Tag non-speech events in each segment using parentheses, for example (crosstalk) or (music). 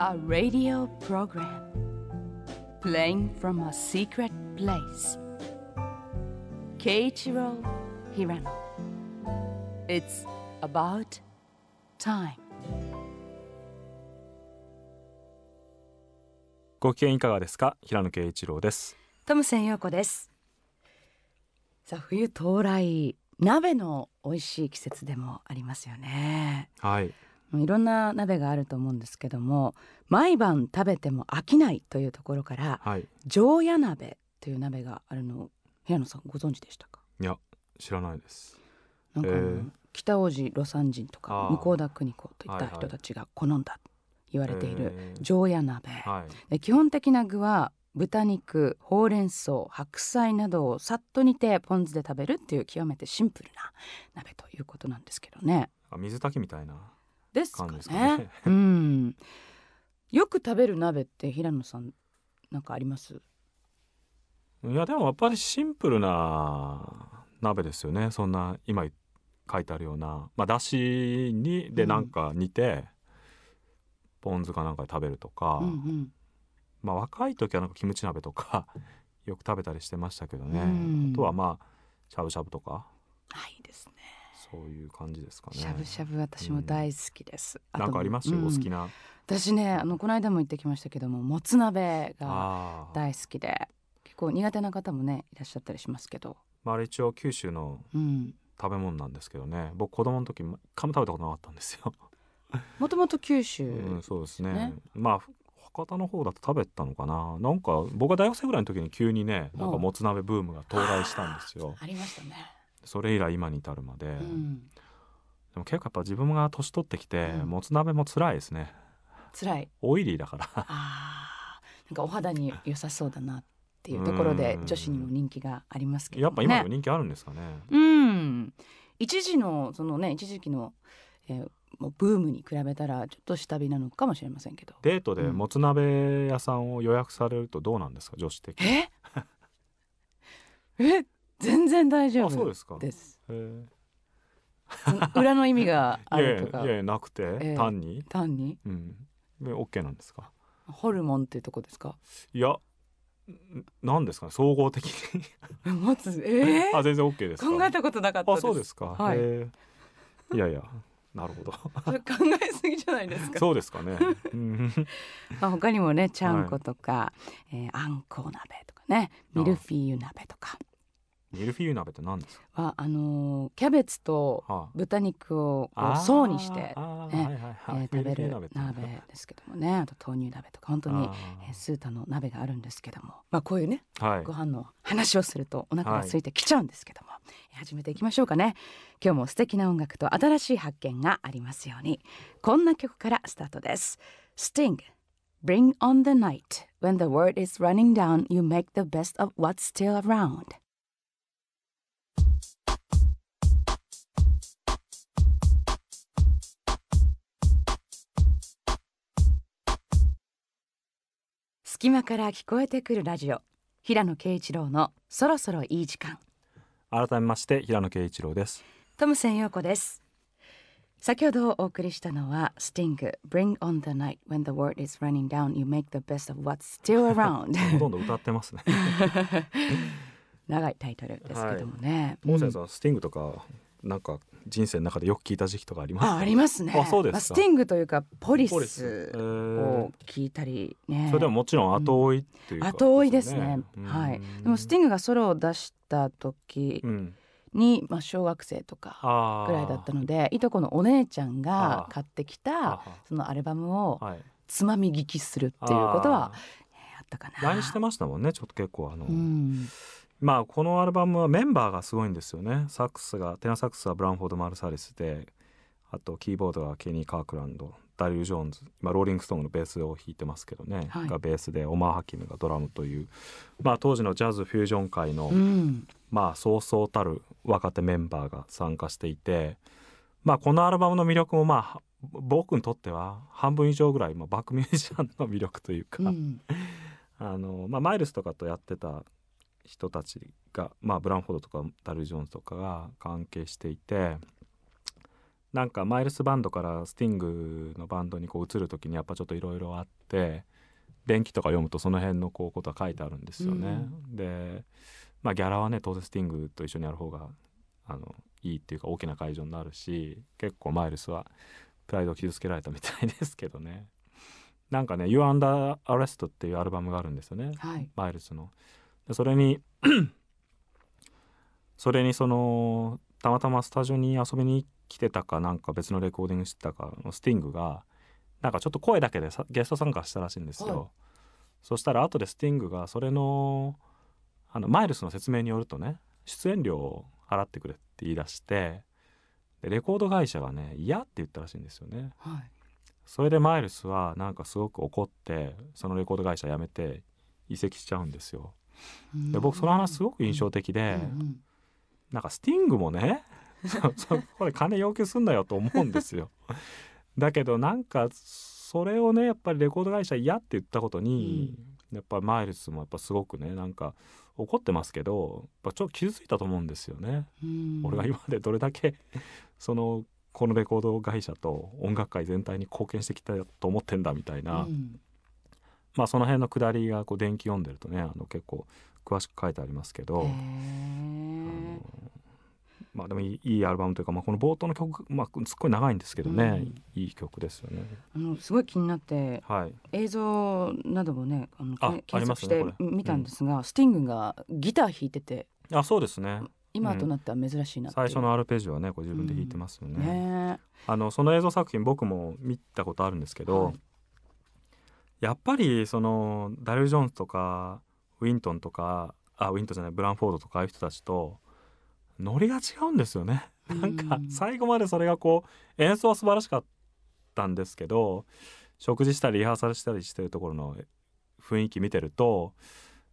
A radio program playing from a secret place. Keiichiro Hirano. It's about time. ご機嫌いかがですか平野啓一郎ですトムセン陽子ですさあ冬到来鍋の美味しい季節でもありますよねはいいろんな鍋があると思うんですけども毎晩食べても飽きないというところからはい。常夜鍋という鍋があるのを平野さんご存知でしたか？いや知らないです。なんかえ北大路魯山人とか向田邦子といった人たちが好んだと言われている常夜鍋、はい。で基本的な具は豚肉ほうれん草白菜などをさっと煮てポン酢で食べるっていう極めてシンプルな鍋ということなんですけどね。あ水炊きみたいなですかね。かね (laughs) うん。よく食べる鍋って平野さんなんかあります？いやでもやっぱりシンプルな鍋ですよねそんな今書いてあるようなまあだしにでうんなんか煮て、ポン酢かなんかで食べるとか、うんうん。まあ若い時はなんかキムチ鍋とかよく食べたりしてましたけどね、うんあとはまあしゃぶしゃぶとかはいいですね。そういう感じですかね。しゃぶしゃぶ私も大好きです。となんかあります？よ、うん。お好きな？私ねあのこの間も言ってきましたけどももつ鍋が大好きで結構苦手な方もねいらっしゃったりしますけど。まああれ一応九州のうん。食べ物なんですけどね。僕子供の時一回も食べたことなかったんですよ、もともと九州。うん、そうですね。ね。まあ博多の方だと食べたのかな。なんか僕が大学生ぐらいの時に急にねなんかう。んもつ鍋ブームが到来したんですよ。ありましたね。それ以来今に至るまで、うん。でも結構やっぱ自分が年取ってきて、うんもつ鍋も辛いですね辛い。オイリーだからああ。なんかお肌に良さそうだなっていうところでうん女子にも人気がありますけど、ね。やっぱ今でも人気あるんですかねうん。一時のそのね一時期の、えーもうブームに比べたらちょっと下火なのかもしれませんけど。デートでうんもつ鍋屋さんを予約されるとどうなんですか女子的にえ？え？(laughs) 全然大丈夫あそうですか。(laughs) 裏の意味があるとか。やいやなくて、ええ。単に？単に？うん。で OK なんですか？ホルモンっていうとこですか？いやんなんですかね？総合的に。(laughs) 持つえーあ全然 OK ですか？考えたことなかったです。あそうですか、はい。へーいやいやなるほど。考えすぎじゃないですか？そうですかね、うん、(laughs) まあ他にもねちゃんことか、えーあんこう鍋とかねミルフィーユ鍋とかミルフィーユ鍋って何ですか？はあのーキャベツとは豚肉をこあう層にして、ねあー。はいはいはい。えー食べミルフィーユる鍋ってね。鍋ですけどもね。あと豆乳鍋とか本当にあえースータの鍋があるんですけども。まあこういうねーはい。ご飯の話をするとお腹が空いてきちゃうんですけども、えー始めていきましょうかね。今日も素敵な音楽と新しい発見がありますように。こんな曲からスタートです。Sting Bring on the night. When the word is running down you make the best of what's still around 隙間から聞こえてくるラジオ。平野啓一郎のそろそろいい時間。改めまして平野啓一郎です。トムセン陽子です。先ほどお送りしたのは Sting Bring on the night when the world is running down you make the best of what's still around. (laughs) ほとんど歌ってますね。(laughs) 長いタイトルですけどもね、モーセンうん。さんスティングとかなんか人生の中でよく聞いた時期とかありますか？あありますね。あそうですか。まあスティングというかポリスをー聞いたりね。それでももちろん後追いっていうか、後追いですね。うんはい。でもスティングがソロを出した時うん。に、まあ、小学生とかぐらいだったのでいとこのお姉ちゃんが買ってきあたそのアルバムをはい。つまみ聞きするっていうことはあったかな。ー LINE してましたもんねちょっと結構あの、うん、まあこのアルバムはメンバーがすごいんですよね。サックスがテナサックスはブランフォード・マルサリスであとキーボードはケニー・カークランドダリル・ジョーンズ今ローリング・ストーンのベースを弾いてますけどね、はい。がベースでオマー・ハキムがドラムという、まあ、当時のジャズ・フュージョン界の、うん、まあそうそうたる若手メンバーが参加していて、まあ、このアルバムの魅力もまあ僕にとっては半分以上ぐらい、まあ、バックミュージシャンの魅力というか、うん、あのまあ、マイルスとかとやってた人たちが、まあ、ブランフォードとかダル・ジョーンズとかが関係していてなんかマイルスバンドからスティングのバンドにこう移る時にやっぱちょっといろいろあって電気とか読むとその辺のこうことは書いてあるんですよね。でまあギャラはね当然スティングと一緒にやる方があのいいっていうか大きな会場になるし結構マイルスはプライドを傷つけられたみたいですけどねなんかね「You Under Arrest」っていうアルバムがあるんですよね、はいマイルスの。でそれに (clears throat) それにそのたまたまスタジオに遊びに来てたかなんか別のレコーディングしてたかのスティングがなんかちょっと声だけでさゲスト参加したらしいんですよ。はいそしたら後でスティングがそれのあのマイルスの説明によるとね出演料を払ってくれって言い出してでレコード会社がね嫌って言ったらしいんですよね。はいそれでマイルスはなんかすごく怒ってそのレコード会社辞めて移籍しちゃうんですよ。で僕その話すごく印象的で、うんうんなんかスティングもね (laughs) そそこで金要求すんなよと思うんですよ。だけどなんかそれをねやっぱりレコード会社嫌って言ったことに、やっぱりマイルスもやっぱすごくねなんか怒ってますけどやっぱちょっと傷ついたと思うんですよね。うん。俺が今までどれだけそのこのレコード会社と音楽界全体に貢献してきたと思ってんだみたいな、うんまあその辺のくだりがこう電気読んでるとねあの結構詳しく書いてありますけど、まあでもいいいいアルバムというか、まあ、この冒頭の曲、まあ、すっごい長いんですけどね、いい曲ですよね。あのすごい気になってはい、映像などもねあのあ検索して見たんですが、スティングがギター弾いててあそうですね。今となっては珍しいなう。最初のアルペジオはねこれ自分で弾いてますよね。ねあのその映像作品僕も見たことあるんですけど、はいやっぱりそのダル・ジョーンズとかウィントンとかあウィントンじゃないブランフォードとかああいう人たちとノリが違うんですよね。なんかうん最後までそれがこう演奏は素晴らしかったんですけど食事したりリハーサルしたりしてるところの雰囲気見てると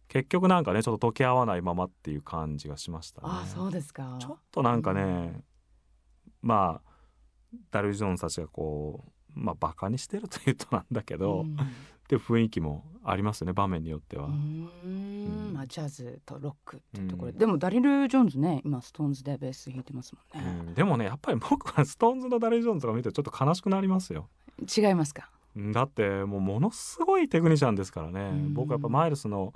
結局なんかねちょっと溶け合わないままっていう感じがしましたね。あそうですかちょっとなんかね、まあダル・ジョーンズたちがこうまあバカにしてるというとなんだけど、うんって雰囲気もありますよね場面によっては。うーん。まあ、ジャズとロックっていうところ。で、うん。でもダリル・ジョーンズね今ストーンズでベース弾いてますもんね、うん。でもねやっぱり僕はストーンズのダリル・ジョーンズとか見てちょっと悲しくなりますよ。違いますか？うん。だってもうものすごいテクニシャンですからね、うん。僕はやっぱマイルスの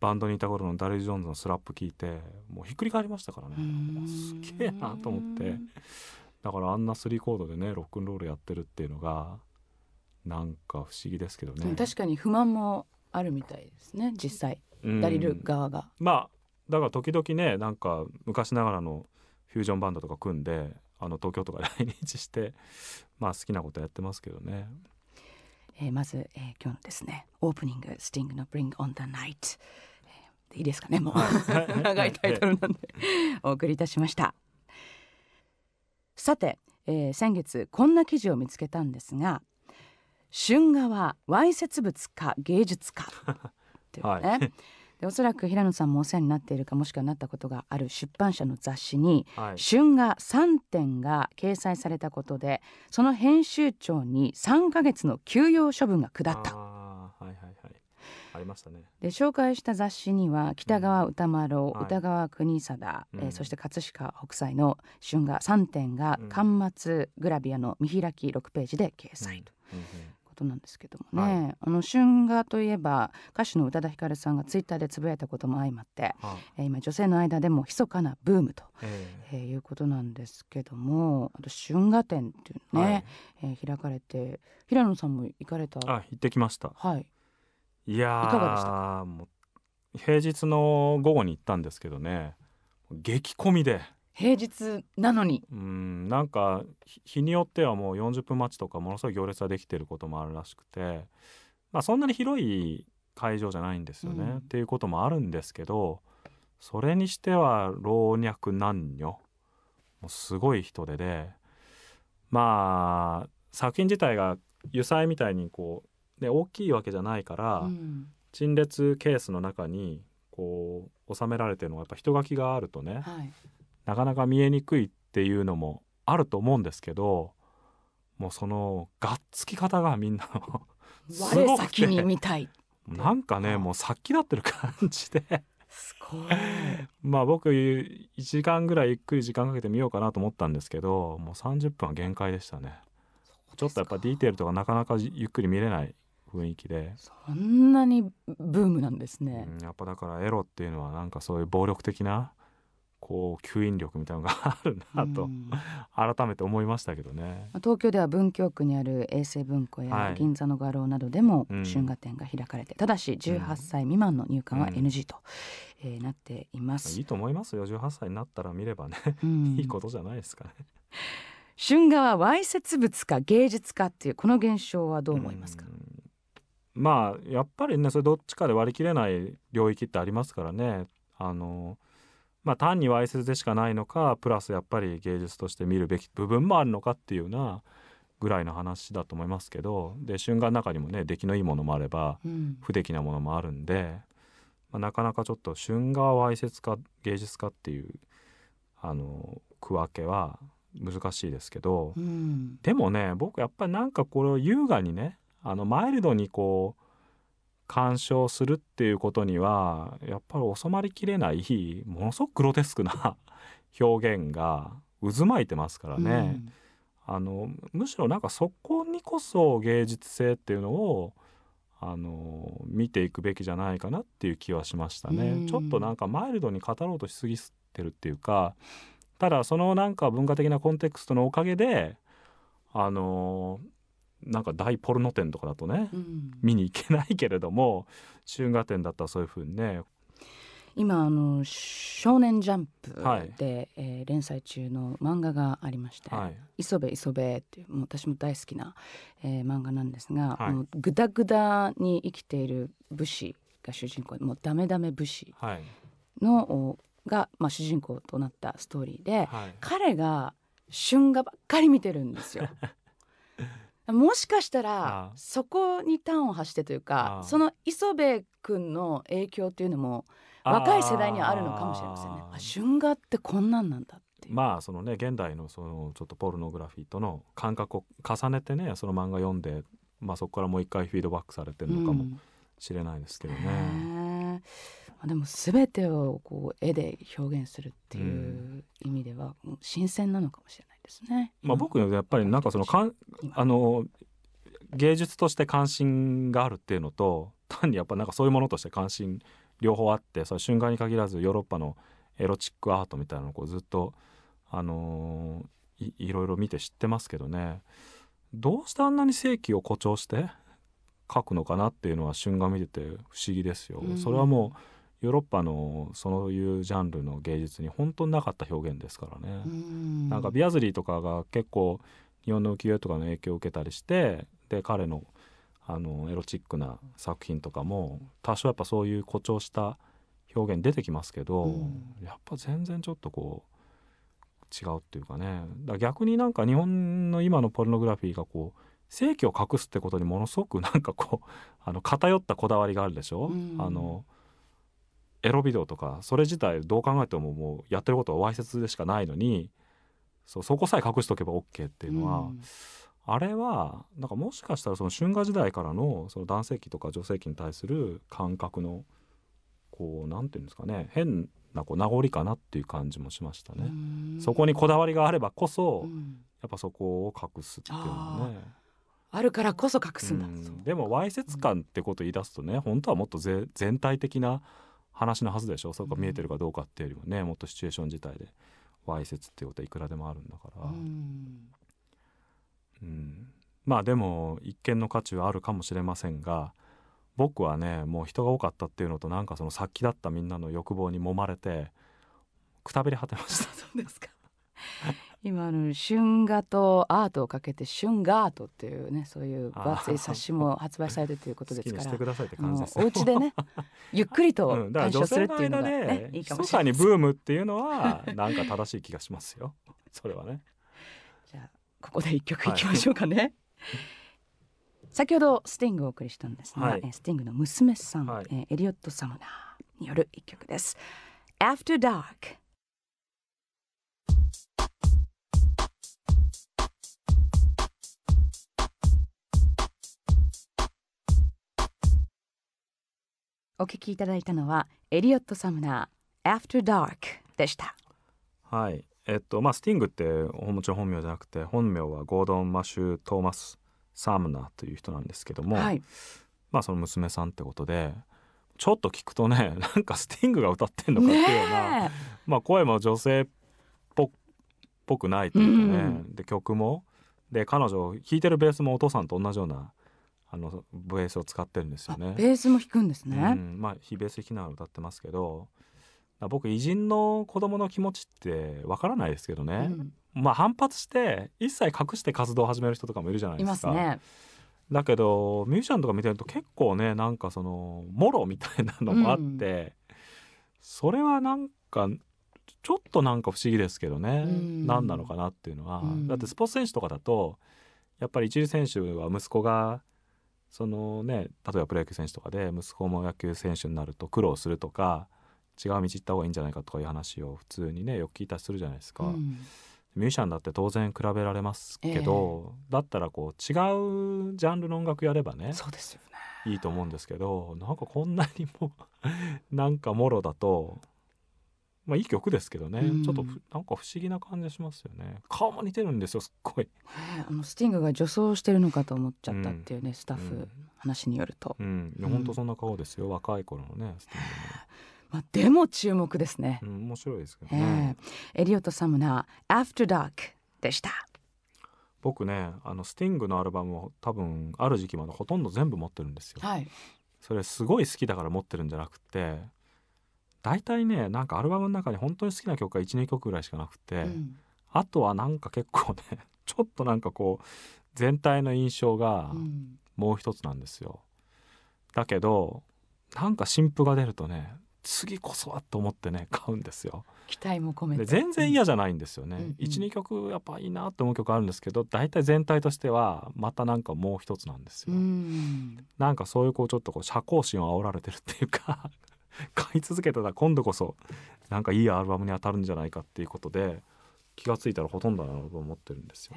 バンドにいた頃のダリル・ジョーンズのスラップ聞いてもうひっくり返りましたからね。うん。すげえなと思って。だからあんなスリーコードでねロックンロールやってるっていうのがなんか不思議ですけどね。確かに不満もあるみたいですね実際。うん。ダリル側が、まあだから時々ねなんか昔ながらのフュージョンバンドとか組んであの東京とか来日して (laughs) まあ好きなことやってますけどね。えーまず、えー今日のですねオープニングスティングの「Bring on the Night」えーいいですかねもう。はい。(laughs) 長いタイトルなんで。お送りいたしました。さて、えー先月こんな記事を見つけたんですが春画はわいせつ物か芸術か。(laughs) っていうね、はい。でおそらく平野さんもお世話になっているかもしくはなったことがある出版社の雑誌にはい、春画3点が掲載されたことでその編集長に3ヶ月の休養処分が下った。あーはいはいはい。ありましたね。で紹介した雑誌には北川歌丸、はい。歌川国貞、えーうん。そして葛飾北斎の春画3点がうん。巻末グラビアの見開き6ページで掲載と。うん。うんいうことなんですけどもね、あの春画といえば歌手の宇多田ヒカルさんがツイッターでつぶやいたことも相まって、はい。えー今女性の間でも密かなブームと、ええ。ーいうことなんですけどもあと春画展っていうのね、えはい。えー開かれて平野さんも行かれた？あ行ってきました。はい。いやーいかがでした？かもう平日の午後に行ったんですけどね激混みで平日なのに。うんなんか日日によってはもう40分待ちとかものすごい行列ができてることもあるらしくて、まあ、そんなに広い会場じゃないんですよね、うん。っていうこともあるんですけどそれにしては老若男女もうすごい人手でまあ作品自体が油彩みたいにこう、ね、大きいわけじゃないから、うん。陳列ケースの中にこう収められてるのがやっぱ人書きがあるとね、はいなかなか見えにくいっていうのもあると思うんですけどもうそのがっつき方がみんなの (laughs) すごくてに見たいなんかねもう殺気立ってる感じで。すごい。(laughs) まあ僕1時間ぐらいゆっくり時間かけてみようかなと思ったんですけどもう30分は限界でしたね。ちょっとやっぱディテールとかなかなかゆっくり見れない雰囲気で、そんなにブームなんですね、うん、やっぱだからエロっていうのはなんかそういう暴力的なこう吸引力みたいなのがあるなと、うん。改めて思いましたけどね。東京では文京区にある衛生文庫はい。や銀座の画廊などでもうん春画展が開かれて、ただし18歳未満の入館はうん。NG と、えーなっています。いい、と思いますよ。18歳になったら見ればねうん。いいことじゃないですかね。春画はわいせつ物か芸術かっていうこの現象はどう思いますか、うん。まあやっぱりねそれどっちかで割り切れない領域ってありますからね。あのまあ単にわいせつでしかないのかプラスやっぱり芸術として見るべき部分もあるのかっていうようなぐらいの話だと思いますけどで春画の中にもね出来のいいものもあればうん。不出来なものもあるんで、まあ、なかなかちょっと春画はわいせつか芸術かっていうあの区分けは難しいですけど、うん。でもね僕やっぱりなんかこれを優雅にねあのマイルドにこう鑑賞するっていうことにはやっぱり収まりきれないものすごくグロテスクな (laughs) 表現が渦巻いてますからね、あのむしろなんかそこにこそ芸術性っていうのをあの見ていくべきじゃないかなっていう気はしましたね、うん。ちょっとなんかマイルドに語ろうとしすぎてるっていうかただそのなんか文化的なコンテクストのおかげであのなんか大ポルノ展とかだとねうん。うん見に行けないけれども春画展だったらそういうふうにね。今あの少年ジャンプで、はい。えー連載中の漫画がありましてはい「磯部磯部」っていうもう私も大好きな、えー漫画なんですが、はい。もうグダグダに生きている武士が主人公もうダメダメ武士はい。のおが、まあ、主人公となったストーリーで、はい。彼が春画ばっかり見てるんですよ。(laughs) もしかしたあらあそこに端を発してというああ。かその磯部君の影響っていうのも若い世代にはあるのかもしれませんね。ああ春画ってこんなんなんだって。いう。まあそのね現代のそのちょっとポルノグラフィーとの感覚を重ねてねその漫画読んで、まあ、そこからもう一回フィードバックされてるのかもうん。しれないですけどへね。えまあでも全てをこう絵で表現するっていう意味ではうん新鮮なのかもしれないですね。まあ、僕やっぱりなんかそのかん今あの芸術として関心があるっていうのと単にやっぱなんかそういうものとして関心両方あってそれ春画に限らずヨーロッパのエロチックアートみたいなのをこうずっと、あのーいいろいろ見て知ってますけどねどうしてあんなに正規を誇張して描くのかなっていうのは春画見てて不思議ですよ。うんそれはもうヨーロッパのそういうジャンルの芸術に本当になかった表現ですからね。うん。なんかビアズリーとかが結構日本の浮世絵とかの影響を受けたりしてで彼のあのエロチックな作品とかも多少やっぱそういう誇張した表現出てきますけど、うん。やっぱ全然ちょっとこう違うっていうかね。だ逆になんか日本の今のポルノグラフィーがこう正規を隠すってことにものすごくなんかこうあの偏ったこだわりがあるでしょ、うん。あのエロビデオとかそれ自体どう考えてももうやってることはわいせつでしかないのにそうそこさえ隠しとけば OK っていうのは、うんあれはなんかもしかしたらその春画時代からのその男性器とか女性器に対する感覚のこうなんていうんですかね変なこう名残かなっていう感じもしましたね。うんそこにこだわりがあればこそ、うんやっぱそこを隠すっていうのはね。あるからこそ隠すんだ。うんでもわいせつ感ってことを言い出すとね本当はもっとぜ全体的な話のはずでしょ？そこが見えてるかどうかっていうよりもねもっとシチュエーション自体でわいせつっていうことはいくらでもあるんだから、うん。うん。まあでも一見の価値はあるかもしれませんが僕はねもう人が多かったっていうのとなんかその殺気だったみんなの欲望に揉まれてくたびれ果てました。(laughs) そうですか。今あの春画とアートをかけて春画アートっていうねそういう分厚い冊子も発売されてるということですから。お家でね (laughs) ゆっくりと鑑賞する性っていうのがの間でねいいかもしれないブームっていうのはなんか正しい気がしますよ。(laughs) それはね。じゃあここで一曲いきましょうかね。(laughs) 先ほどスティングをお送りしたんですが、はい。えースティングの娘さん、はい。えーエリオット・サムナーによる一曲です。After Dark お聞きいただいたのはエリオット・サムナー After Dark でした。はい。えっとまあスティングってもちろん本名じゃなくて本名はゴードン・マシュー・トーマス・サムナーという人なんですけども、はい。まあその娘さんってことでちょっと聞くとね (laughs) なんかスティングが歌ってんのかっていうような、ねまあ声も女性っぽっぽくないというかね、うん。で曲もで彼女弾いてるベースもお父さんと同じようなあのベースを使ってるんですあよね。ベースも弾くんですうね、ん、まあ非ベース弾きながら歌ってますけどだ僕偉人の子供の気持ちってわからないですけどね、うん。まあ反発して一切隠して活動を始める人とかもいるじゃないいでか。ますすね。だけどミュージシャンとか見てると結構ねなんかそのもろみたいなのもあって、それはなんかちょっとなんか不思議ですけどね、うん。何なのかなっていうのは、うん。だってスポーツ選手とかだとやっぱり一流選手は息子がそのね例えばプロ野球選手とかで息子も野球選手になると苦労するとか違う道行った方がいいんじゃないかとかいう話を普通にねよく聞いたりするじゃないですか。うん。ミュージシャンだって当然比べられますけど、だったらこう違うジャンルの音楽やればねそうですよね。いいと思うんですけどなんかこんなにもなんかもろだとまあいい曲ですけどね、うん。ちょっとふなんか不思議な感じしますよね。顔も似てるんですよすっごい、ねあのスティングが女装してるのかと思っちゃったっていうね、スタッフ、うん。話によると、うん、いやうん。本当そんな顔ですよ若い頃のねスティン (laughs) まあ、でも注目ですね、面白いですけどえね、えエリオット・サムナー After Dark でした。僕ねあのスティングのアルバムを多分ある時期までほとんど全部持ってるんですよ。はい。それすごい好きだから持ってるんじゃなくて大体ねなんかアルバムの中に本当に好きな曲が12曲ぐらいしかなくて、うんあとはなんか結構ね (laughs) ちょっとなんかこう全体の印象がうんもう一つなんですよ。だけどなんか新譜が出るとね次こそはと思ってね買うんですよ。期待も込めてで全然嫌じゃないんですよね。うんうん12曲やっぱいいなって思う曲あるんですけど大体全体としてはまたなんかもう一つなんですうよ。んなんかそういうこうちょっとこう社交心を煽られてるっていうか (laughs) 買い続けたら今度こそなんかいいアルバムに当たるんじゃないかっていうことで気がついたらほとんどのアルバム持ってるんですよ。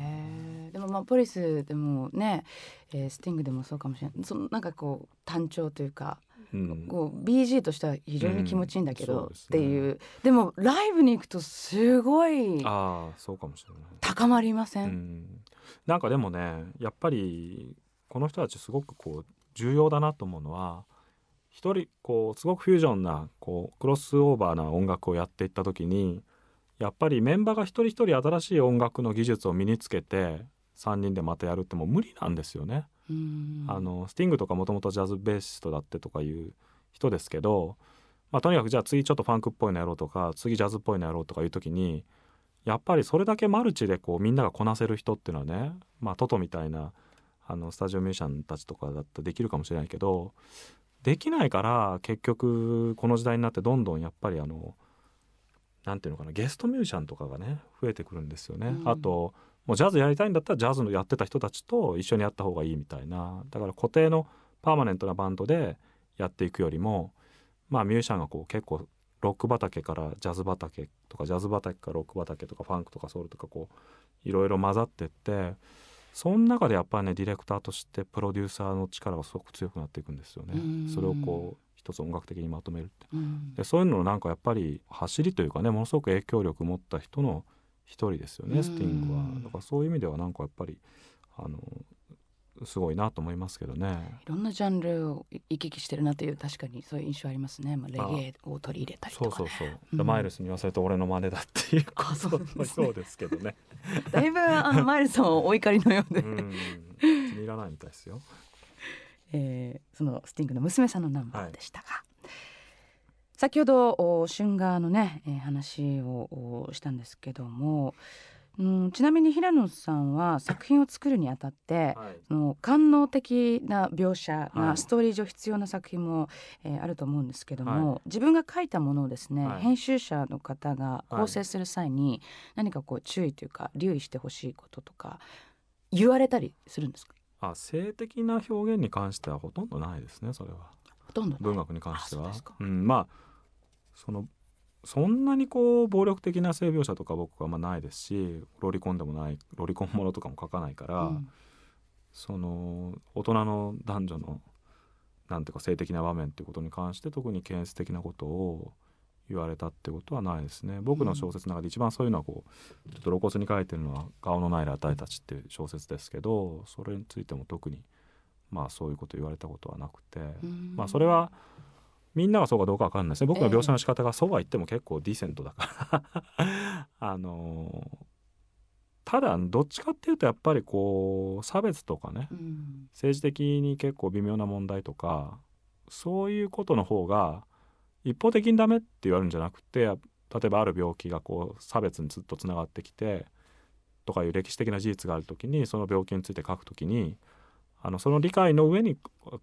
でもまあポリスでもね、えースティングでもそうかもしれない。そのなんかこう単調というか、うん。こう BG としては非常に気持ちいいんだけど、っていう。でもライブに行くとすごいああそうかもしれない。高まりません、うん、なんかでもねやっぱりこの人たちすごくこう重要だなと思うのは一人こうすごくフュージョンなこうクロスオーバーな音楽をやっていった時にやっぱりメンバーが一人一人新しい音楽の技術を身につけて3人でまたやるってもう無理なんですよね。うんあのスティングとかもともとジャズベーシストだってとかいう人ですけど、まあ、とにかくじゃあ次ちょっとファンクっぽいのやろうとか次ジャズっぽいのやろうとかいう時にやっぱりそれだけマルチでこうみんながこなせる人っていうのはね、まあ、トトみたいなあのスタジオミュージシャンたちとかだったらできるかもしれないけどできないから結局この時代になってどんどんやっぱりあのなんていうのかなゲストミュージシャンとかがね増えてくるんですよね。うんあともうジャズやりたいんだったらジャズのやってた人たちと一緒にやった方がいいみたいなだから固定のパーマネントなバンドでやっていくよりもまあミュージシャンがこう結構ロック畑からジャズ畑とかジャズ畑からロック畑とかファンクとかソウルとかこういろいろ混ざってってその中でやっぱりねディレクターとしてプロデューサーの力がすごく強くなっていくんですよねうん。それをこう一つ音楽的にまとめるってうんでそういうののなんかやっぱり走りというかねものすごく影響力を持った人の一人ですようんねスティングは。だからそういう意味ではなんかやっぱりあのすごいなと思いますけどね。いろんなジャンルを行き来してるなという確かにそういう印象ありますね、まあ、レゲエを取り入れたりとか、ね、そうそうそう、うん。でマイルスに言わせると俺の真似だっていうあそうなんですねそうですけどね、だいぶあのマイルさんはお怒りのようで、うん、気に入らないみたいですよ。えーそのスティングの娘さんのナンバーでしたが、先ほどおシュンガーのね、えー話をおしたんですけども、うん、ちなみに平野さんは作品を作るにあたってはい。その官能的な描写はい。がストーリー上必要な作品も、えーあると思うんですけども、は自分が書いたものをですね、はい。編集者の方が構成する際に何かこう注意というか留意してほしいこととか言われたりするんですか？あ性的な表現に関してはほとんどないですねそれは。ほとんど文学に関しては。うですか。うん、まあそのそんなにこう暴力的な性描写とか僕はまあないですしロリコンでもないロリコンものとかも書かないから、うん。その大人の男女のなんていうか性的な場面っていうことに関して特に建設的なことを言われたってことはないですね。僕の小説の中で一番そういうのはこうちょっと露骨に書いてるのは「顔のないラタイたち」っていう小説ですけどそれについても特にまあそういうこと言われたことはなくてまあそれはみんながそうかどうかわかんないですね。僕の描写の仕方がそうは言っても結構ディセントだから。(laughs) あのただどっちかっていうとやっぱりこう差別とかね、うん、政治的に結構微妙な問題とかそういうことの方が一方的にダメって言われるんじゃなくて例えばある病気がこう差別にずっとつながってきてとかいう歴史的な事実がある時にその病気について書く時にあのその理解の上に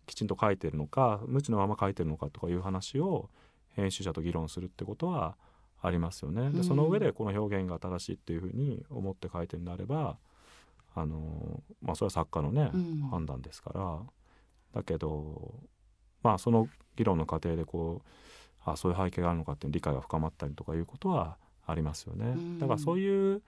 きちんと書いてるのか無知のまま書いてるのかとかいう話を編集者と議論するってことはありますよね。でその上でこの表現が正しいっていうふうに思って書いてるんであればあの、まあ、それは作家のね、うん、判断ですからだけどまあその議論の過程でこうあそういう背景があるのかっていう理解が深まったりとかいうことはありますよね。だからそういう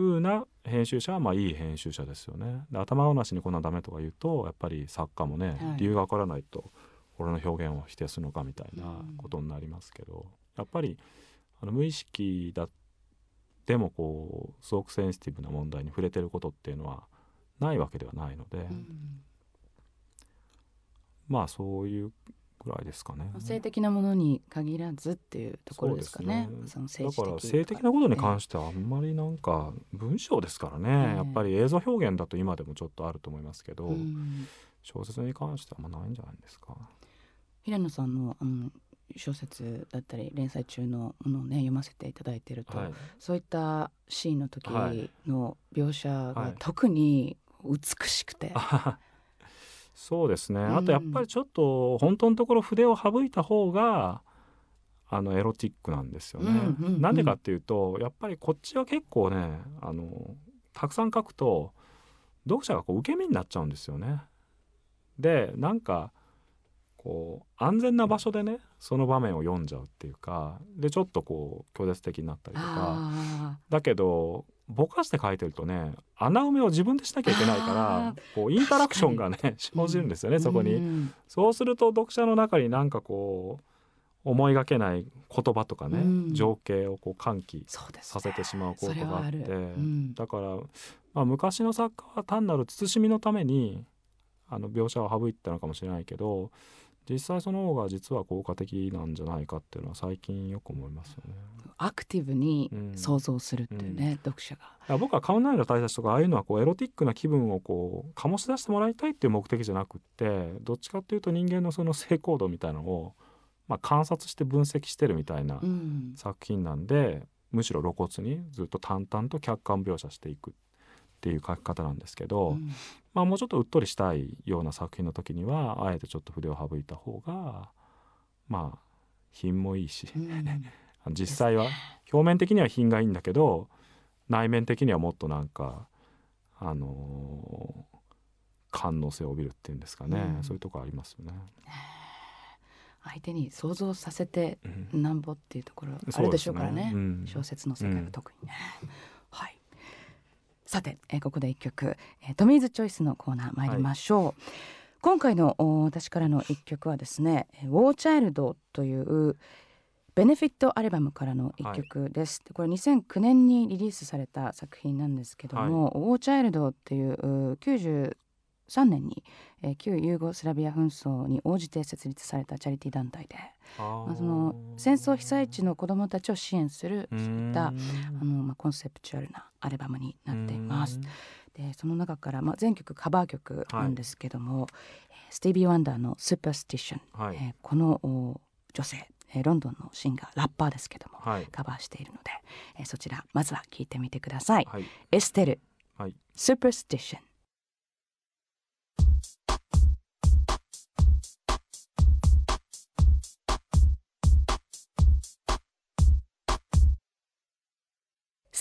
風な編集者はまあいい編集者ですよね。で頭ごなしにこんなダメとか言うとやっぱり作家もね、はい、理由がわからないと俺の表現を否定するのかみたいなことになりますけど、やっぱりあの無意識だでもこうすごくセンシティブな問題に触れてることっていうのはないわけではないので、うん、まあそういうぐらいですかね。性的なものに限らずっていうところですかね。そ、ね、のだから性的なことに関してはあんまりなんか文章ですからね、やっぱり映像表現だと今でもちょっとあると思いますけど、小説に関してはあんまないんじゃないですか。平野さんのあの小説だったり連載中のものをね読ませていただいてると、はい、そういったシーンの時の描写が特に美しくて。は (laughs) いそうですね、あとやっぱりちょっと本当のところ筆を省いた方があのエロティックなんですよね。なんでかっていうとやっぱりこっちは結構ねあのたくさん書くと読者がこう受け身になっちゃうんですよね。でなんかこう安全な場所でねその場面を読んじゃうっていうかでちょっとこう拒絶的になったりとか。だけどぼかして書いてるとね穴埋めを自分でしなきゃいけないからこうインタラクションがね生じるんですよね、そこに、うん、そうすると読者の中になんかこう思いがけない言葉とかね、うん、情景をこう喚起させてしまうことがあって、ねうん、だから、まあ、昔の作家は単なる慎みのためにあの描写を省いてたのかもしれないけど実際その方が実は効果的なんじゃないかっていうのは最近よく思いますよね。アクティブに想像するっていうね、うん、読者が。僕は顔のないの大たちとかああいうのはこうエロティックな気分をこう醸し出してもらいたいっていう目的じゃなくってどっちかっていうと人間のその性行動みたいなのを、まあ、観察して分析してるみたいな作品なんで、うん、むしろ露骨にずっと淡々と客観描写していくっていう書き方なんですけど、うん、まあ、もうちょっとうっとりしたいような作品の時にはあえてちょっと筆を省いた方がまあ品もいいし、うん、(laughs) 実際は表面的には品がいいんだけど内面的にはもっとなんかあのー、感能性を帯びるっていうんですかね、うん、そういうとこありますよね。相手に想像させてなんぼっていうところあるでしょうからね、ね、小説の世界は特に。ね。はいさて、えー、ここで一曲、えー、トミーズチョイスのコーナー参りましょう、はい、今回の私からの一曲はですね「ウォーチャイルド」というベネフィットアルバムからの一曲です、はい、これ2009年にリリースされた作品なんですけども、はい、ウォーチャイルドっていう93年に、えー、旧ユーゴスラビア紛争に応じて設立されたチャリティー団体でまあ、その戦争被災地の子どもたちを支援するそういったあの、まあ、コンセプチュアルなアルバムになっています。でその中から、まあ、全曲カバー曲なんですけども、はい、スティービー・ワンダーの「スーパースティション」はい、えー、この女性ロンドンのシンガーラッパーですけども、はい、カバーしているので、えー、そちらまずは聞いてみてください。はい、エステル、はい、スーパースティション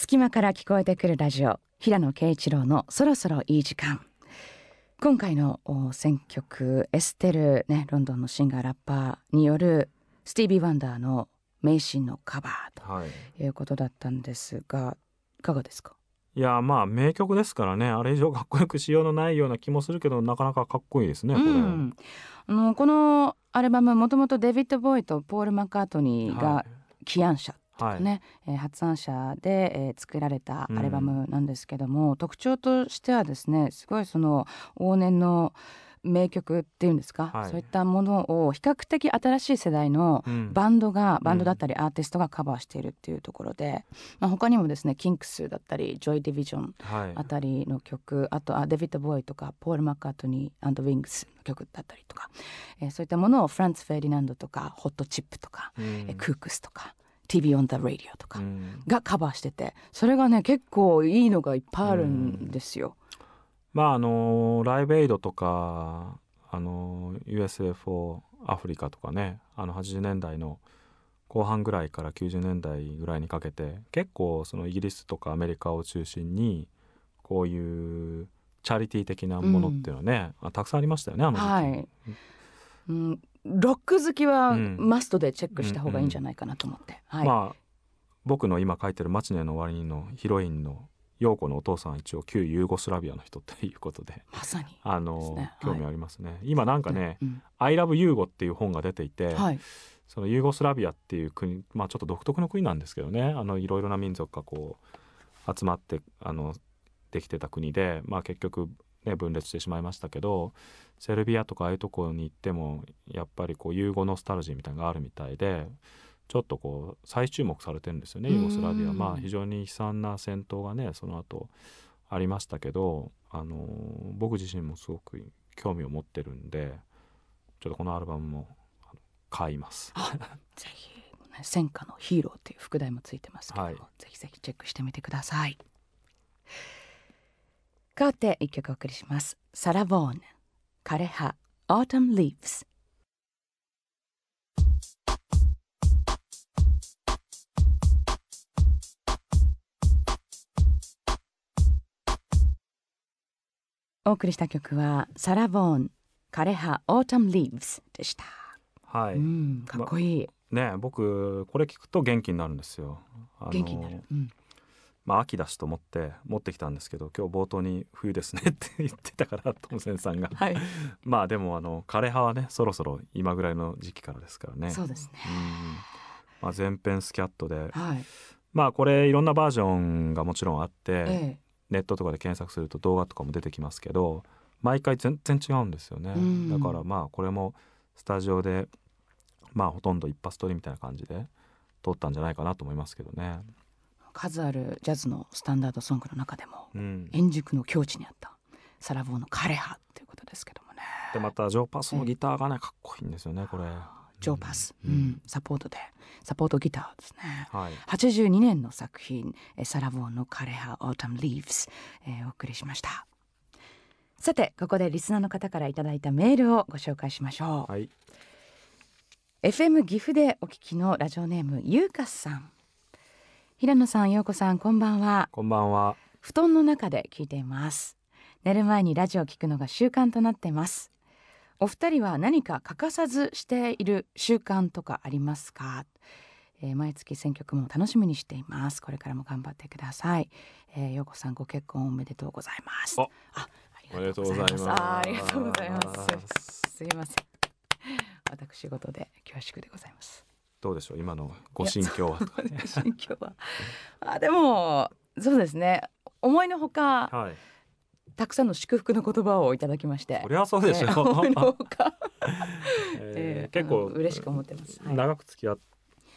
隙間から聞こえてくるラジオ平野啓一郎のそろそろいい時間。今回の選曲エステル、ね、ロンドンのシンガーラッパーによるスティービー・ワンダーの名シーンのカバーとい。うことだったんですが、はい、いかがですか？いいやまあ名曲ですからね。あれ以上かっこよくしようのないような気もするけどなかなかかっこいいですねこれ、うん、あのこのアルバムもともとデビッド・ボーイとポール・マッカートニーが起案者とはい、かね、えー発案者で、えー作られたアルバムなんですけども、特徴としてはですねすごいその往年の名曲っていうんですか、はい。そういったものを比較的新しい世代のうん。バンドがバンドだったりアーティストがカバーしているっていうところで、まあ、他にもですねキンクスだったりジョイ・ディビジョンはい。あたりの曲あとあデビッド・ボウイとかポール・マッカートニーウィングスの曲だったりとか、えーそういったものをフランツ・フェーディナンドとかホット・チップとか、うん。えークークスとか TV on the Radio とかうん。がカバーしててそれがね結構いいのがいっぱいあるんですよ。まああのライブエイドとかあの USA4 アフリカとかねあの80年代の後半ぐらいから90年代ぐらいにかけて結構そのイギリスとかアメリカを中心にこういうチャリティー的なものっていうのはね、あたくさんありましたよねあの時。期はい。うん、ロック好きはうん。マストでチェックした方がいいんじゃないかなと思って。はい。まあ僕の今書いてる「マチネの終わりに」のヒロインの陽子のお父さんは一応旧ユーゴスラビアの人っていうことで。まさに。あの、興味ありますね。今なんかねうん「I love ユーゴ」っていう本が出ていて、はい。そのユーゴスラビアっていう国まあちょっと独特の国なんですけどね。あのいろいろな民族がこう集まってあのできてた国でまあ結局ね分裂してしまいましたけどセルビアとかああいうところに行ってもやっぱりこうユーゴノスタルジーみたいなのがあるみたいでちょっとこう再注目されてるんですよねうん。ユーゴスラビア。まあ非常に悲惨な戦闘がねその後ありましたけどあの僕自身もすごく興味を持ってるんでちょっとこのアルバムも買います。ぜひ、ね、戦火のヒーローっていう副題もついてますけど、はい。ぜひぜひチェックしてみてください変わって一曲お送りします。サラ・ボーン枯葉 Autumn Leaves お送りした曲はサラ・ボーン枯葉 Autumn Leaves でした、はい、うんかっこいい、ね僕これ聞くと元気になるんですよ。元気になる、うん、まあ秋だしと思って持ってきたんですけど今日冒頭に冬ですねって言ってたからトムセンさんが。はい。(laughs) まあでもあの枯葉はねそろそろ今ぐらいの時期からですからね。そうですね。うん。まあ、全編スキャットで。はい。まあこれいろんなバージョンがもちろんあって、ええ。ネットとかで検索すると動画とかも出てきますけど毎回全然違うんですよね、うん。だからまあこれもスタジオでまあほとんど一発撮りみたいな感じで撮ったんじゃないかなと思いますけどね。数あるジャズのスタンダードソングの中でもうん、円熟の境地にあったサラボーの枯葉っていうことですけどもね。でまたジョーパスのギターがねかっこいいんですよねこれ。ジョーパス、ううん。んサポートで。サポートギターですね。はい、82年の作品えサラボーンの枯葉 Autumn Leaves、えーお送りしました。さてここでリスナーの方からいただいたメールをご紹介しましょう、はい、FM 岐阜でお聞きのラジオネームゆうかさん平野さん陽子さんこんばんは。こんばんは。布団の中で聞いています。寝る前にラジオを聞くのが習慣となっています。お二人は何か欠かさずしている習慣とかありますか、えー毎月選曲も楽しみにしています。これからも頑張ってください、えー、陽子さんご結婚おめでとうございます。ああおめでとうございます。あありがとうございます。すいません。私事で恐縮でございますどうでしょう今のご心境は。心境は。(laughs) あでもそうですね。思いのほかはい。たくさんの祝福の言葉をいただきまして。そりゃそうでしょえー思いのほか、(laughs) えーえー結構嬉しく思ってます、はい。長く付き合っ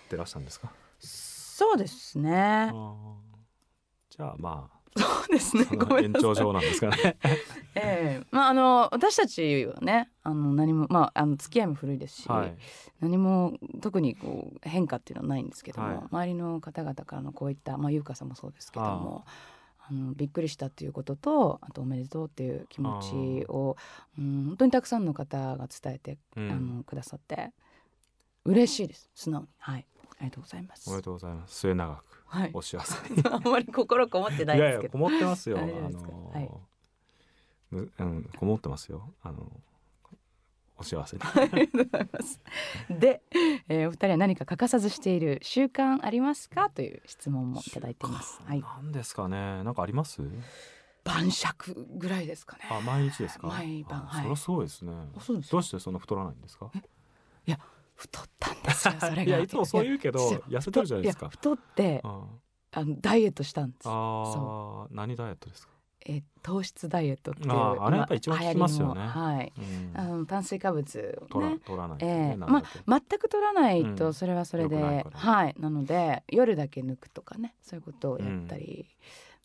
てらしたんですか？そうですね。じゃあまそうですね。ごめんなさい。の延長上なんですかね。(laughs) ええ。まああの私たちはねあの何もまああの付き合いも古いですし、はい。何も特にこう変化っていうのはないんですけども、はい。周りの方々からのこういったまあ優香さんもそうですけどもあのびっくりしたっていうこととあとおめでとうっていう気持ちを、うん、本当にたくさんの方が伝えて、うん。あのくださって嬉しいです。素直に。はい。ありがとうございます。おめでとうございます。末永く。はいお幸せに。(laughs) あんまり心こもってないいやいや (laughs) ですけどこもってますよ。あのはいむうんこもってますよ。あのお幸せに。(laughs) ありがとうございます。で、ええー、お二人は何か欠かさずしている習慣ありますか？という質問もいただいています。はい。なんですかね。なんかあります？晩酌ぐらいですかね。あ、毎日ですか？毎晩。はい。それはすごいですね。そうです。どうしてそんな太らないんですか？いや、太ったんですよ。それが。(laughs) いや、いつもそう言うけど、痩せてるじゃないですか。太って、あのダイエットしたんです。ああ、何ダイエットですか？えー、糖質ダイエットっていうああれやっぱ一番効きますよね。はい、うん、あの炭水化物をね取らない、ね、えー、まあ全く取らないとそれはそれで、うん、はいなので夜だけ抜くとかねそういうことをやったり、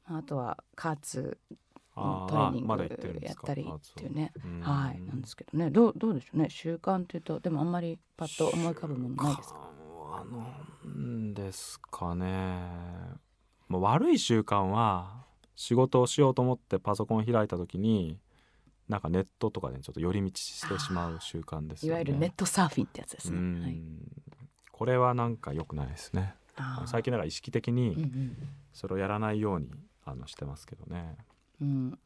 うん、あとは加圧のトレーニングやったりっていうね、はいなんですけどね。どうどうでしょうね。習慣っていうとでもあんまりパッと思い浮かぶものないですか？あのですかね、まあ、悪い習慣は仕事をしようと思ってパソコン開いた時になんかネットとかで、ね、ちょっと寄り道してしまう習慣です、ね、いわゆるネットサーフィンってやつですね、はい、これはなんか良くないですね。最近なんか意識的にそれをやらないようにあのしてますけどね、うん、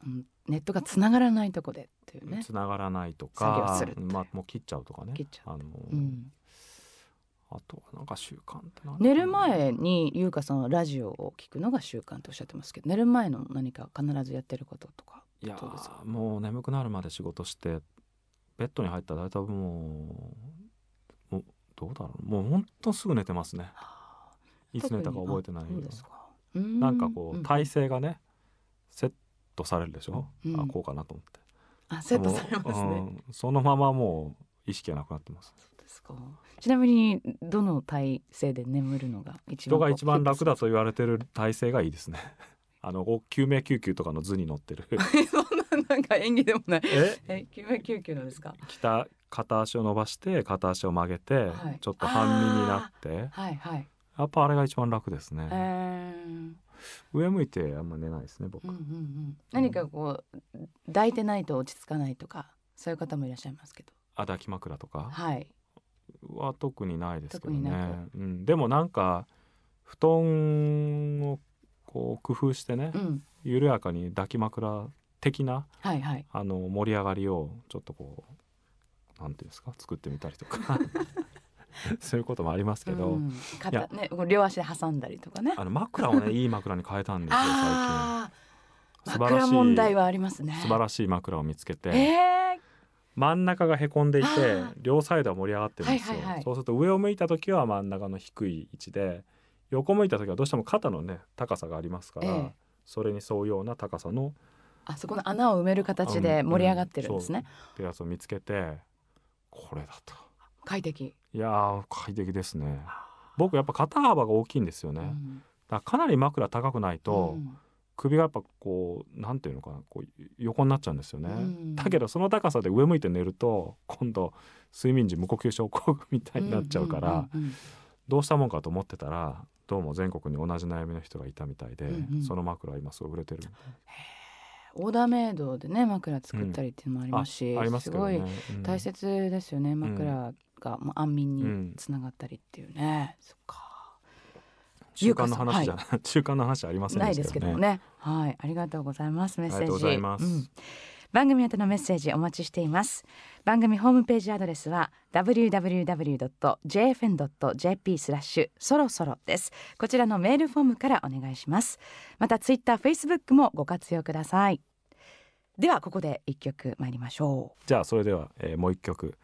ネットがつながらないとこでっていうね。つながらないとかまあ、もう切っちゃうとかね。切っちゃう。あの、うん。あとはなんか習慣って寝る前に優香さんはラジオを聞くのが習慣とおっしゃってますけど寝る前の何か必ずやってることとかいやもう眠くなるまで仕事してベッドに入ったら大体もうもうどうだろう。もうほんとすぐ寝てますね。いつ寝たか覚えてないなんかこう体勢がね、セットされるでしょ、うん、あこうかなと思って。あセットされますね、うん、そのままもう意識がなくなってます。ですか。ちなみにどの体勢で眠るのが一番人が一番楽だと言われてる体勢がいいですね。(laughs) あの救命救急とかの図に乗ってる。(laughs) そんななんか演技でもない。え？え救命救急のですか？北片足を伸ばして片足を曲げて、はい、ちょっと半身になって。はいはい。やっぱあれが一番楽ですね、えー、上向いてあんま寝ないですね僕、うんうんうん、何かこう抱いてないと落ち着かないとかそういう方もいらっしゃいますけど。あ抱き枕とか？はい。は特にないですけどね、うん、でもなんか布団をこう工夫してね、うん、緩やかに抱き枕的な、はいはい、あの盛り上がりをちょっとこうなんていうんですか？作ってみたりとか (laughs) (laughs) そういうこともありますけど、うん、肩ね両足で挟んだりとかね。あの枕をねいい枕に変えたんですよ (laughs) 最近。枕問題はありますね。素晴らしい枕を見つけて、えー、真ん中がへこんでいて両サイドは盛り上がってるんですよ、はいはいはい、そうすると上を向いた時は真ん中の低い位置で横向いた時はどうしても肩のね高さがありますから、ええ、それに沿うような高さのあそこの穴を埋める形で盛り上がってるんですね。ってやつを見つけてこれだと快適。いや快適ですね。僕やっぱ肩幅が大きいんですよね、うん、だからかなり枕高くないと、うん。首がやっぱこうなんていうのかなこう横になっちゃうんですよね、うん。だけどその高さで上向いて寝ると今度睡眠時無呼吸症候群みたいになっちゃうから、うんうんうんどうしたもんかと思ってたらどうも全国に同じ悩みの人がいたみたいで、うんうん。その枕は今すごい売れてるオー。ダーメイドでね枕作ったりっていうのもありますし、あありますね。すごいうん。大切ですよね、枕が、まあ、安眠にうん。つながったりっていうね、そっか。習慣の話じゃない、(laughs) 習慣の話ありませんないですけどもね。はい。ありがとうございます。メッセージ。ありがとうございます。うん。番組宛てのメッセージお待ちしています。番組ホームページアドレスは www.jfn.jp スラッシュそろそろです。こちらのメールフォームからお願いします。またツイッター、フェイスブックもご活用ください。ではここで一曲参りましょじゃあそれでは、えーもう一曲、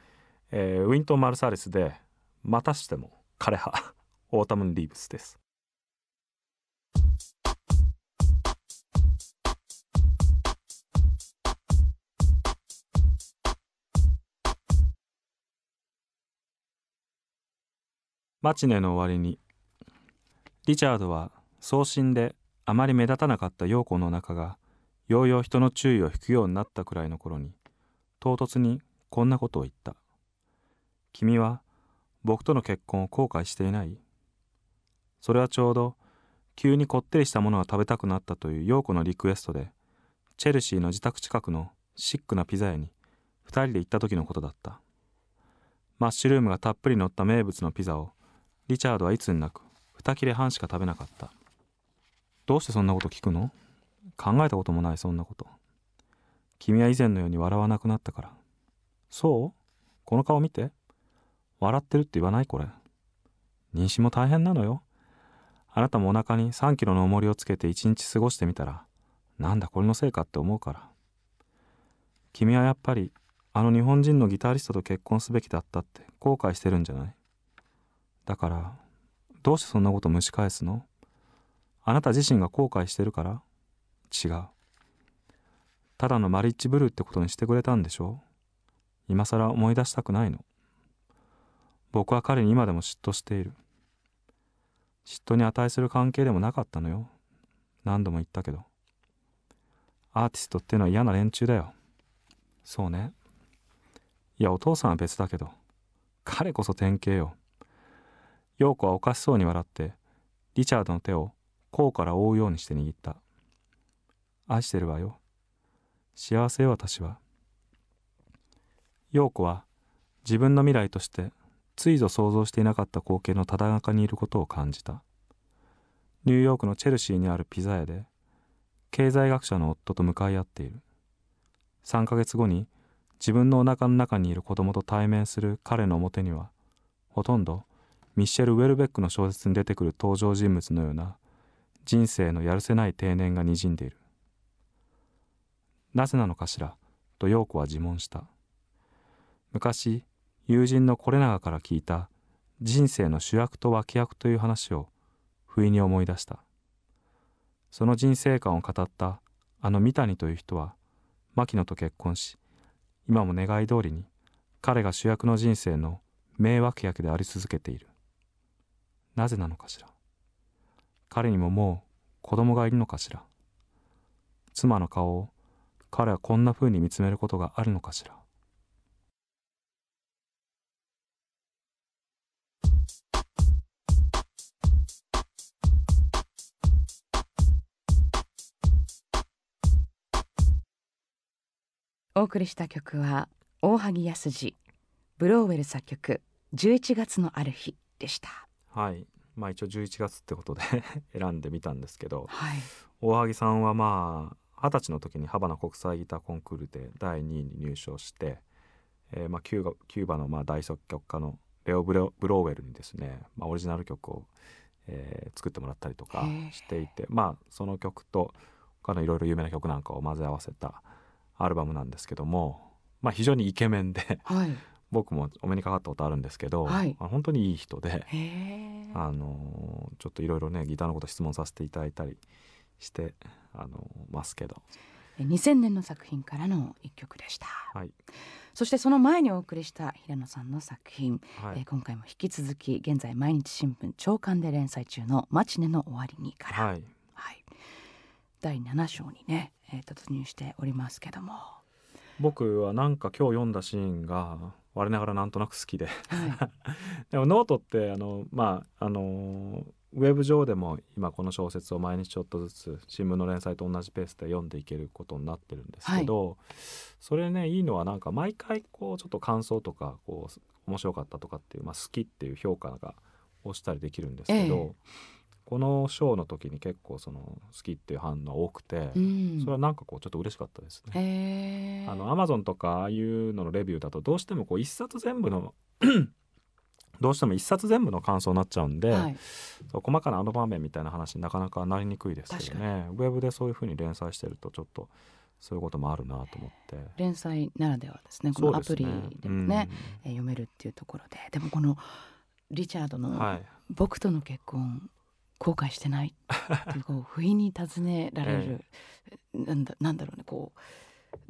えーウィントン・マルサリスで「またしても枯葉 (laughs) Autumn Leaves」です。マチネの終わりにリチャードは送信であまり目立たなかった陽子の中がようよう人の注意を引くようになったくらいの頃に唐突にこんなことを言った「君は僕との結婚を後悔していない?」それはちょうど急にこってりしたものが食べたくなったという陽子のリクエストでチェルシーの自宅近くのシックなピザ屋に二人で行った時のことだった。マッシュルームがたっぷり乗った名物のピザをリチャードはいつになく二切れ半しか食べなかった。どうしてそんなこと聞くの？考えたこともないそんなこと。君は以前のように笑わなくなったから。そう？この顔見て。笑ってるって言わないこれ。妊娠も大変なのよ。あなたもお腹に3キロの重りをつけて一日過ごしてみたらなんだこれのせいかって思うから。君はやっぱりあの日本人のギタリストと結婚すべきだったって後悔してるんじゃない？だからどうしてそんなこと蒸し返すの？あなた自身が後悔してるから？違う。ただのマリッジブルーってことにしてくれたんでしょ？今更思い出したくないの？僕は彼に今でも嫉妬している。嫉妬に値する関係でもなかったのよ。何度も言ったけど。アーティストってのは嫌な連中だよ。そうね。いやお父さんは別だけど。彼こそ典型よ。陽子はおかしそうに笑ってリチャードの手を甲から覆うようにして握った。愛してるわよ。幸せよ私は。陽子は自分の未来としてついぞ想像していなかった光景のただ中にいることを感じた。ニューヨークのチェルシーにあるピザ屋で経済学者の夫と向かい合っている。3ヶ月後に自分のお腹の中にいる子供と対面する彼の表にはほとんどミッシェル・ウェルベックの小説に出てくる登場人物のような人生のやるせない定年がにじんでいる。なぜなのかしらと陽子は自問した。昔友人の是永から聞いた人生の主役と脇役という話を不意に思い出した。その人生観を語ったあの三谷という人は牧野と結婚し今も願い通りに彼が主役の人生の名脇役であり続けている。なぜなのかしら。彼にももう子供がいるのかしら。妻の顔を彼はこんな風に見つめることがあるのかしら。お送りした曲は大萩康二ブローウェル作曲11月のある日でした。はい。まあ一応11月ってことで (laughs) 選んでみたんですけど、はい、大萩さんはまあ二十歳の時にハバナ国際ギターコンクールで第2位に入賞して、えーまあ、キューバキューバのまあ大作曲家のレオブロ・ブローウェルにですね、まあ、オリジナル曲を、えー作ってもらったりとかしていてまあその曲と他のいろいろ有名な曲なんかを混ぜ合わせたアルバムなんですけども、まあ、非常にイケメンではい、(laughs) 僕もお目にかかったことあるんですけど、はい。まあ本当にいい人で、あのちょっといろいろねギターのこと質問させていただいたりしてあのますけど、2000年の作品からの一曲でした。はい。そしてその前にお送りした平野さんの作品、はい。えー今回も引き続き現在毎日新聞朝刊で連載中の「マチネの終わりに」から、はい、はい。第7章にね、えー突入しておりますけども、僕はなんか今日読んだシーンが我ながらなんとなく好きで。はい、(laughs) でもノートってあのまああのウェブ上でも今この小説を毎日ちょっとずつ新聞の連載と同じペースで読んでいけることになってるんですけど、それねいいのはなんか毎回こうちょっと感想とかこう面白かったとかっていう、まあ、好きっていう評価が押したりできるんですけど、ええこの章の時に結構その好きっていう反応が多くて、うん。それはなんかこうちょっと嬉しかったですね。あのアマゾンとかああいうののレビューだとどうしてもこう一冊全部の (clears throat) どうしても一冊全部の感想になっちゃうんで、はい、そう細かなあの場面みたいな話になかなかなりにくいですけどね。ウェブでそういうふうに連載してるとちょっとそういうこともあるなと思って。連載ならではですねこのアプリでもねえー読めるっていうところで。でもこのリチャードの僕との結婚後悔してない。(laughs) こう不意に尋ねられる、なんだなんだろうね。こう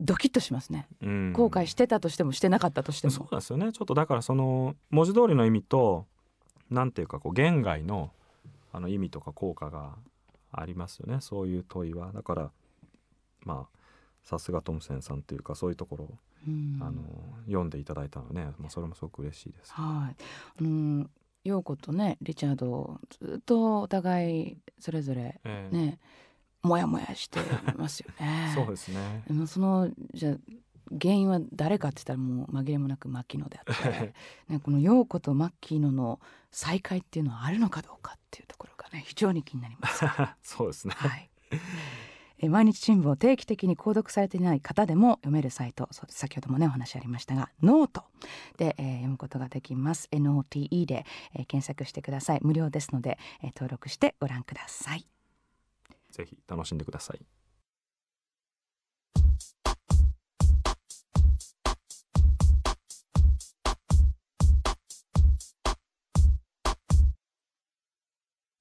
ドキッとしますね。うん。後悔してたとしてもしてなかったとしても。そうですよね。ちょっとだからその文字通りの意味となんていうかこう言外のあの意味とか効果がありますよね。そういう問いは。だからまあさすがトムセンさんというかそういうところを、うん。あの読んでいただいたのね、まあ、それもすごく嬉しいです。はい。あの陽子とねリチャードずっとお互いそれぞれええねモヤモヤしてますよね (laughs) そうですね。そのじゃあ原因は誰かって言ったらもう紛れもなく牧野であって、(laughs) ね、この陽子と牧野の再会っていうのはあるのかどうかっていうところがね非常に気になります。(laughs) そうですね。はいえ毎日新聞を定期的に購読されていない方でも読めるサイト先ほどもねお話ありましたがノートで、えー、読むことができます。NOTE で、えー、検索してください。無料ですので、えー、登録してご覧ください。ぜひ楽しんでください。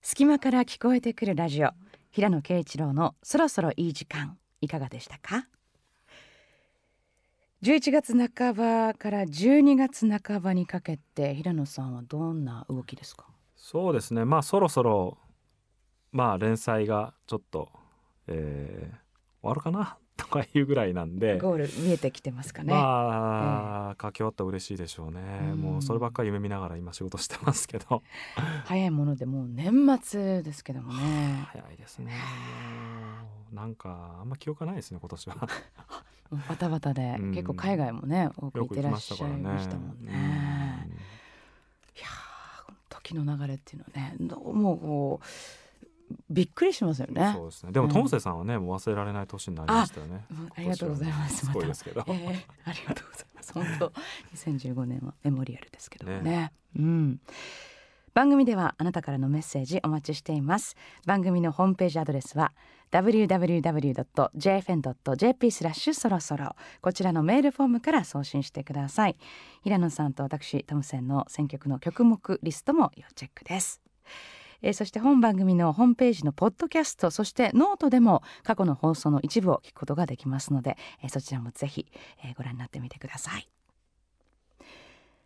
隙間から聞こえてくるラジオ平野啓一郎のそろそろいい時間いかがでしたか？11月半ばから12月半ばにかけて平野さんはどんな動きですか？そうですね。まあそろそろまあ連載がちょっと、えー、終わるかな。とかいうぐらいなんで。ゴール見えてきてますかね。まあ、えー、書き終わったら嬉しいでしょうね、うもうそればっかり夢見ながら今仕事してますけど。早いものでもう年末ですけどもね。早いですね。なんかあんま記憶がないですね今年は。バタバタで、結構海外もね多く行ってらっしゃいましたもんね、いや時の流れっていうのはねどうもこうびっくりしますよね。そうですね。でも、トンセさんはね、もう忘れられない年になりましたよね。ありがとうございます。すごいですけど、えー、ありがとうございます。本当、2015年はメモリアルですけどね。ねうん。番組ではあなたからのメッセージお待ちしています。番組のホームページアドレスは www.jfn.jp スラッシュそろそろこちらのメールフォームから送信してください。平野さんと私トムセンの選曲の曲目リストも要チェックです。えー、そして本番組のホームページのポッドキャストそしてノートでも過去の放送の一部を聞くことができますので、えー、そちらもぜひ、えー、ご覧になってみてください。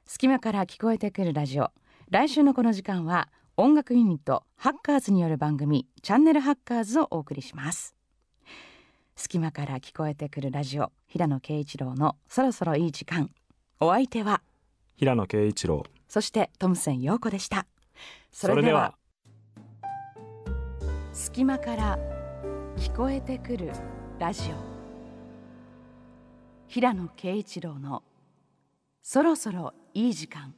隙間から聞こえてくるラジオ。来週のこの時間は音楽ユニットハッカーズによる番組チャンネルハッカーズをお送りします。隙間から聞こえてくるラジオ平野啓一郎のそろそろいい時間。お相手は平野啓一郎。そしてトムセン陽子でした。それでは隙間から聞こえてくるラジオ。平野啓一郎のそろそろいい時間。